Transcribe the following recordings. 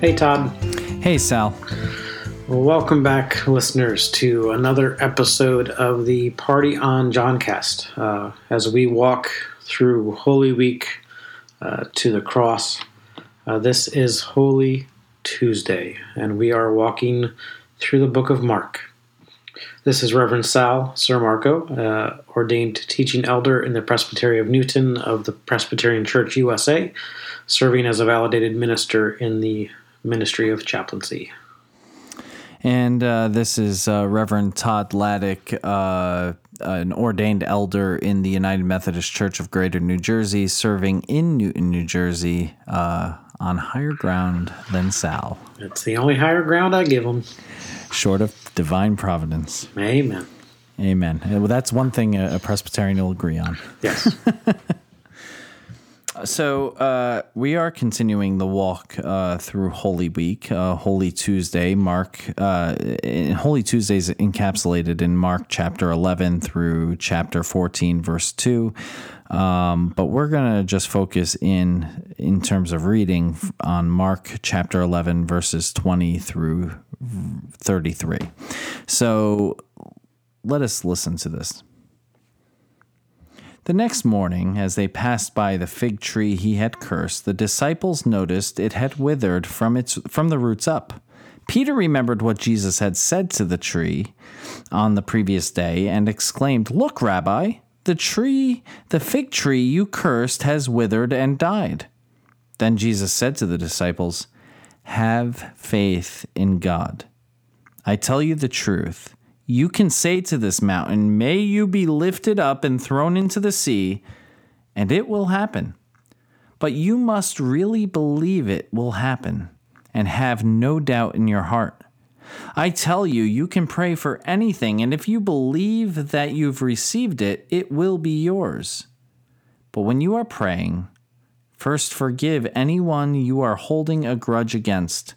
Hey, Todd. Hey, Sal. Well, welcome back, listeners, to another episode of the Party on Johncast. Uh, as we walk through Holy Week uh, to the cross, uh, this is Holy Tuesday, and we are walking through the book of Mark. This is Reverend Sal Sir Marco, uh, ordained teaching elder in the Presbytery of Newton of the Presbyterian Church USA, serving as a validated minister in the Ministry of Chaplaincy. And uh, this is uh, Reverend Todd Laddick, uh, an ordained elder in the United Methodist Church of Greater New Jersey, serving in Newton, New Jersey, uh, on higher ground than Sal. It's the only higher ground I give him. Short of divine providence. Amen. Amen. Well, that's one thing a Presbyterian will agree on. Yes. So uh, we are continuing the walk uh, through Holy Week, uh, Holy Tuesday. Mark, uh, Holy Tuesday is encapsulated in Mark chapter eleven through chapter fourteen, verse two. Um, but we're gonna just focus in in terms of reading on Mark chapter eleven, verses twenty through thirty three. So let us listen to this. The next morning, as they passed by the fig tree he had cursed, the disciples noticed it had withered from, its, from the roots up. Peter remembered what Jesus had said to the tree on the previous day and exclaimed, Look, Rabbi, the tree, the fig tree you cursed has withered and died. Then Jesus said to the disciples, Have faith in God. I tell you the truth you can say to this mountain, May you be lifted up and thrown into the sea, and it will happen. But you must really believe it will happen and have no doubt in your heart. I tell you, you can pray for anything, and if you believe that you've received it, it will be yours. But when you are praying, first forgive anyone you are holding a grudge against,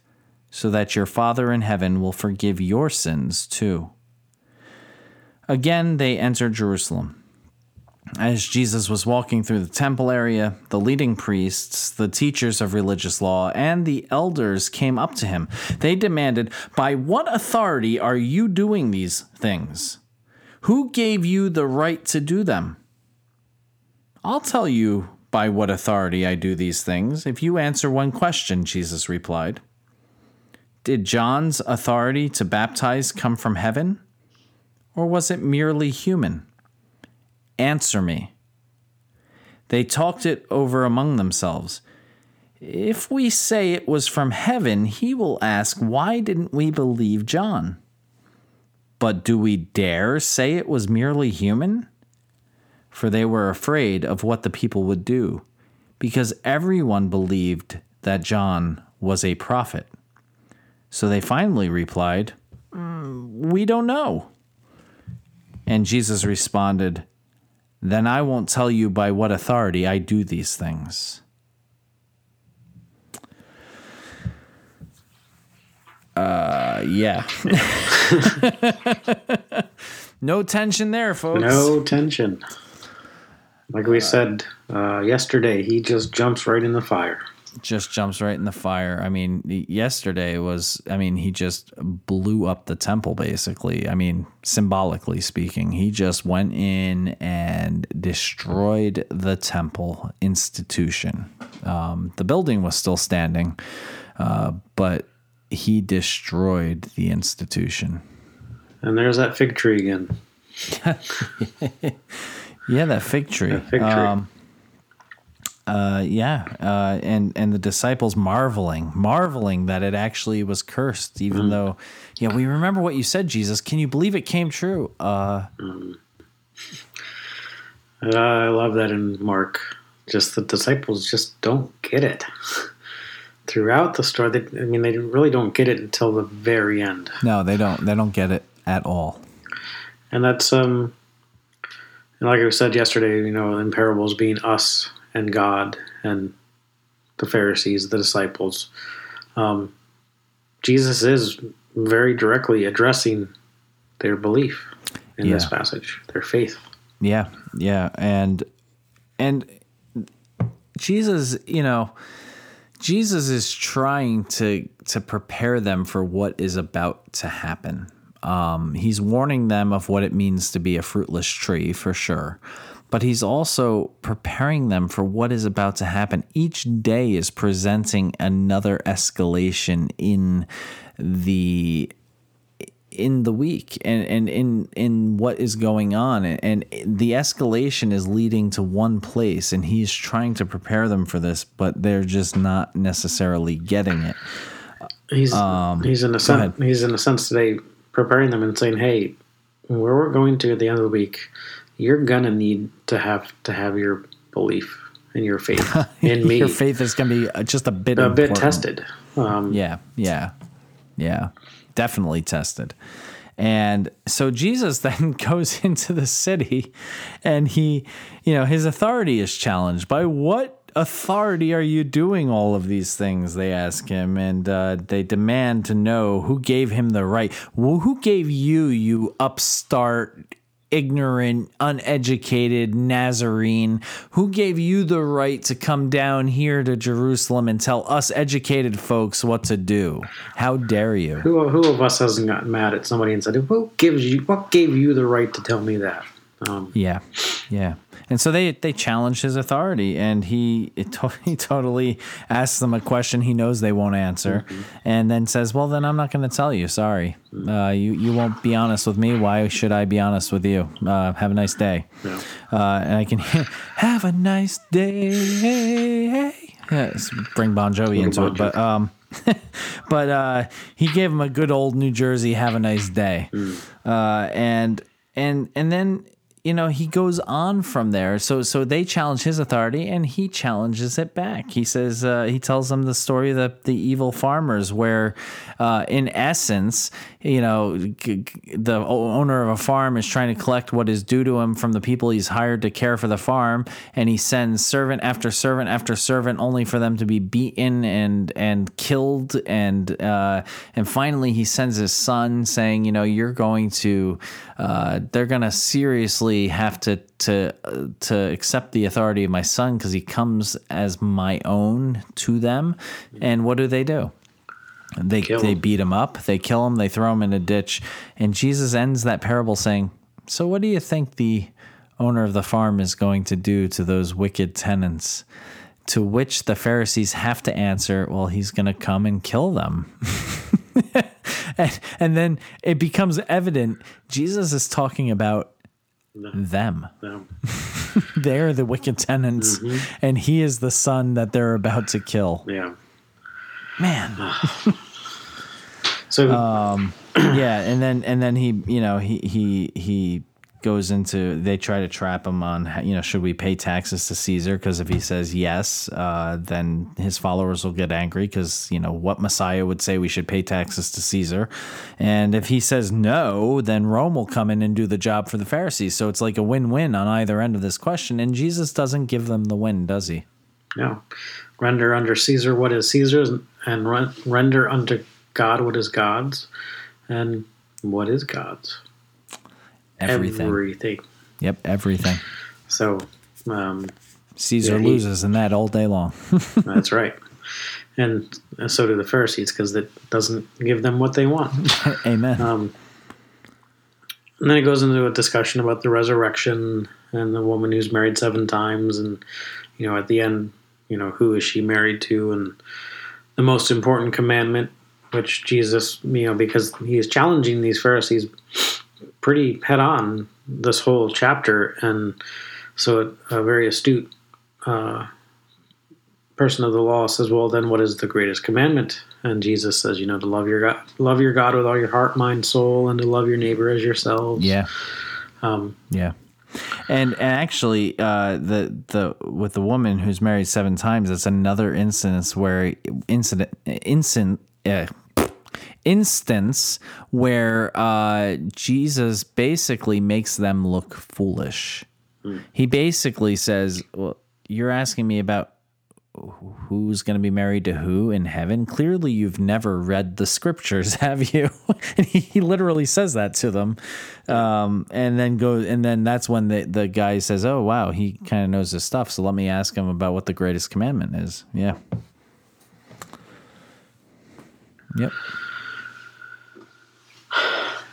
so that your Father in heaven will forgive your sins too. Again, they entered Jerusalem. As Jesus was walking through the temple area, the leading priests, the teachers of religious law, and the elders came up to him. They demanded, By what authority are you doing these things? Who gave you the right to do them? I'll tell you by what authority I do these things if you answer one question, Jesus replied. Did John's authority to baptize come from heaven? Or was it merely human? Answer me. They talked it over among themselves. If we say it was from heaven, he will ask, Why didn't we believe John? But do we dare say it was merely human? For they were afraid of what the people would do, because everyone believed that John was a prophet. So they finally replied, mm, We don't know. And Jesus responded, Then I won't tell you by what authority I do these things. Uh, yeah. no tension there, folks. No tension. Like we said uh, yesterday, he just jumps right in the fire just jumps right in the fire. I mean, yesterday was, I mean, he just blew up the temple basically. I mean, symbolically speaking, he just went in and destroyed the temple institution. Um, the building was still standing, uh, but he destroyed the institution. And there's that fig tree again. yeah, that fig tree. That fig tree. Um, uh, yeah, uh, and and the disciples marveling, marveling that it actually was cursed, even mm. though, yeah, we remember what you said, Jesus. Can you believe it came true? Uh, mm. I love that in Mark. Just the disciples just don't get it. Throughout the story, they, I mean, they really don't get it until the very end. No, they don't. They don't get it at all. And that's um, and like I said yesterday, you know, in parables being us and God and the Pharisees, the disciples. Um, Jesus is very directly addressing their belief in yeah. this passage, their faith. Yeah, yeah, and and Jesus, you know, Jesus is trying to to prepare them for what is about to happen. Um, he's warning them of what it means to be a fruitless tree for sure, but he's also preparing them for what is about to happen. Each day is presenting another escalation in the in the week and, and in in what is going on. And, and the escalation is leading to one place and he's trying to prepare them for this but they're just not necessarily getting it. He's um, he's in a sense he's in a sense today preparing them and saying, "Hey, where we're going to at the end of the week, you're gonna need to have to have your belief and your faith in me your faith is going to be uh, just a bit a bit tested." Um, Yeah, yeah, yeah, definitely tested. And so Jesus then goes into the city and he, you know, his authority is challenged. By what authority are you doing all of these things? They ask him and uh, they demand to know who gave him the right. Well, who gave you, you upstart, ignorant, uneducated Nazarene? Who gave you the right to come down here to Jerusalem and tell us educated folks what to do? How dare you? who who of us hasn't gotten mad at somebody and said, "What gives you? What gave you the right to tell me that?" Um, Yeah, yeah. And so they they challenge his authority, and he it to, he totally asks them a question he knows they won't answer, and then says, "Well, then I'm not going to tell you. Sorry, uh, you you won't be honest with me. Why should I be honest with you? Uh, have a nice day." Yeah. Uh, and I can hear, "Have a nice day." Yeah, bring Bon Jovi into Bon it, but um, but uh, he gave him a good old New Jersey "Have a nice day," uh, and and and then you know he goes on from there. So so they challenge his authority, and he challenges it back. He says uh, he tells them the story of the the evil farmers, where uh, in essence, you know, g- g- the owner of a farm is trying to collect what is due to him from the people he's hired to care for the farm, and he sends servant after servant after servant, only for them to be beaten and and killed, and uh, and finally he sends his son, saying, you know, you're going to, uh, they're going to seriously have to to uh, to accept the authority of my son because he comes as my own to them, and what do they do? They Kill they him. beat him up, they kill him, they throw him in a ditch, and Jesus ends that parable saying, "So what do you think the owner of the farm is going to do to those wicked tenants?" To which the Pharisees have to answer, "Well, he's going to come and kill them." and, and then it becomes evident Jesus is talking about them. um, They're the wicked tenants, and he is the son that they're about to kill. yeah. Man. So um yeah, and then and then he, you know, he he he goes into they try to trap him on you know should we pay taxes to caesar? Because if he says yes uh, then his followers will get angry because you know what messiah would say we should pay taxes to caesar. And if he says no then rome will come in and do the job for the pharisees. So it's like a win-win on either end of this question. And jesus doesn't give them the win does he? No. Render under Caesar what is Caesar's, and ren- render unto God what is God's, and what is God's. Everything Everything. yep everything So um, caesar Yeah, he- loses in that all day long that's right. And so do the Pharisees because it doesn't give them what they want. amen Um, and then it goes into a discussion about the resurrection and the woman who's married seven times, and you know, at the end, you know, who is she married to, and the most important commandment, which Jesus, you know, because he is challenging these Pharisees pretty head on this whole chapter, and so a very astute uh, person of the law says, "Well, then, what is the greatest commandment?" And Jesus says, "You know, to love your God, love your God with all your heart, mind, soul, and to love your neighbor as yourself." yeah Um, Yeah. And, and actually, uh, the the with the woman who's married seven times, that's another instance where incident incident. uh, instance where uh, Jesus basically makes them look foolish. He basically says, "Well, you're asking me about who's going to be married to who in heaven. Clearly, you've never read the scriptures, have you? and he, literally says that to them, um, and then go, and then that's when the the guy says, "Oh, wow, he kind of knows his stuff." So let me ask him about what the greatest commandment is. Yeah, Yep.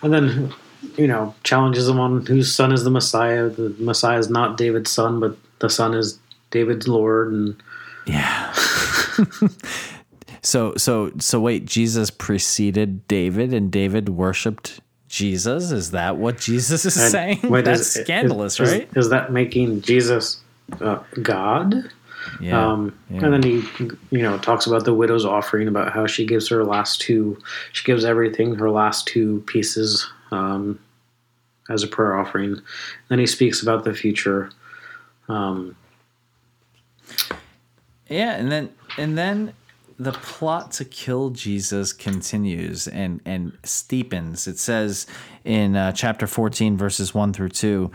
And then, you know, challenges him on whose son is the Messiah. The Messiah is not David's son, but the son is David's Lord. And Yeah. so so so wait, Jesus preceded David and David worshipped Jesus? Is that what Jesus is and saying? wait, That's is- is- scandalous, is- right? Is, that making Jesus uh, God? Yeah. Um, yeah. And then he, you know, talks about the widow's offering, about how she gives her last two, she gives everything, her last two pieces um, as a prayer offering. Then he speaks about the future. Um, Yeah, and then and then the plot to kill Jesus continues and and steepens. It says in uh, chapter 14 verses 1 through 2,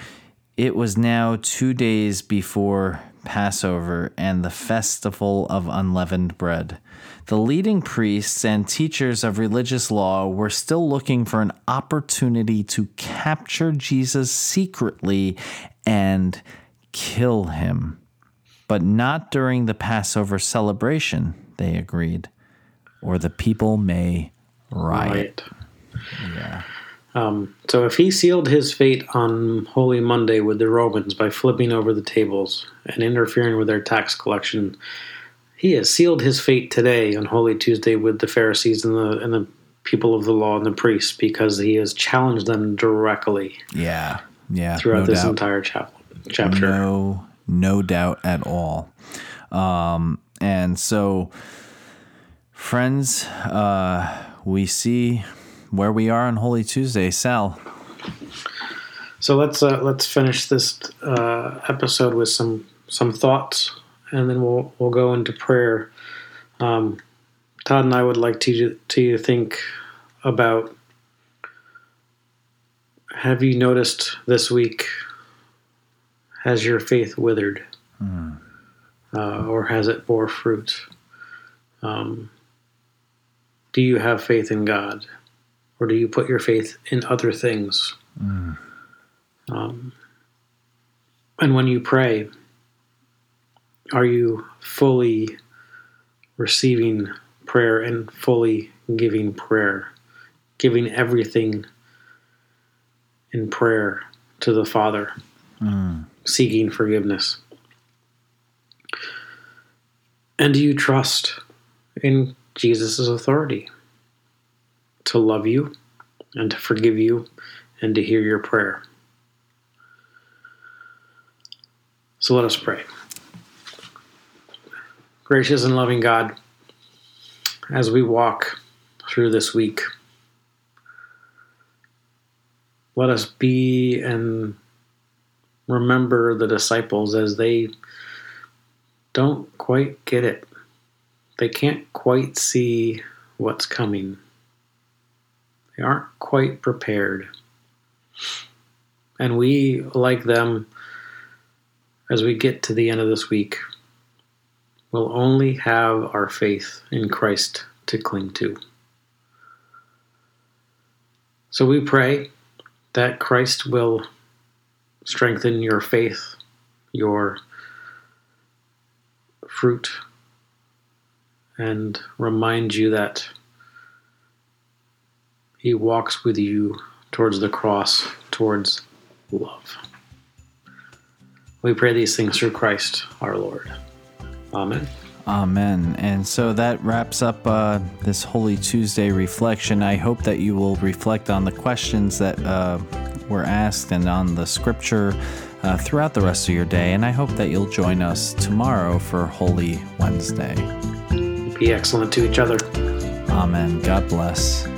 it was now 2 days before Passover and the festival of unleavened bread. The leading priests and teachers of religious law were still looking for an opportunity to capture Jesus secretly and kill him but not during the Passover celebration, they agreed, or the people may riot. right. Yeah. Um, so if he sealed his fate on Holy Monday with the Romans by flipping over the tables and interfering with their tax collection, he has sealed his fate today on Holy Tuesday with the Pharisees and the and the people of the law and the priests because he has challenged them directly Yeah. Yeah. throughout no this doubt. entire chap- chapter. No, no doubt at all. Um, and so, friends, uh, we see where we are on Holy Tuesday. Sal. So let's uh, let's finish this uh, episode with some some thoughts, and then we'll we'll go into prayer. Um, Todd and I would like to to think about. Have you noticed this week? Has your faith withered, uh, or has it bore fruit? Um, do you have faith in God, or do you put your faith in other things? Um, and when you pray, are you fully receiving prayer and fully giving prayer, giving everything in prayer to the Father, seeking forgiveness? And do you trust in Jesus' authority to love you and to forgive you and to hear your prayer? So let us pray. Gracious and loving God, as we walk through this week, let us be and remember the disciples as they don't quite get it. They can't quite see what's coming. They aren't quite prepared. And we, like them, as we get to the end of this week, will only have our faith in Christ to cling to. So we pray that Christ will strengthen your faith, your fruit, and remind you that He walks with you towards the cross, towards love. We pray these things through Christ our Lord. Amen. Amen. And so that wraps up uh, this Holy Tuesday reflection. I hope that you will reflect on the questions that uh, were asked and on the scripture uh, throughout the rest of your day. And I hope that you'll join us tomorrow for Holy Wednesday. Be excellent to each other. Amen. God bless.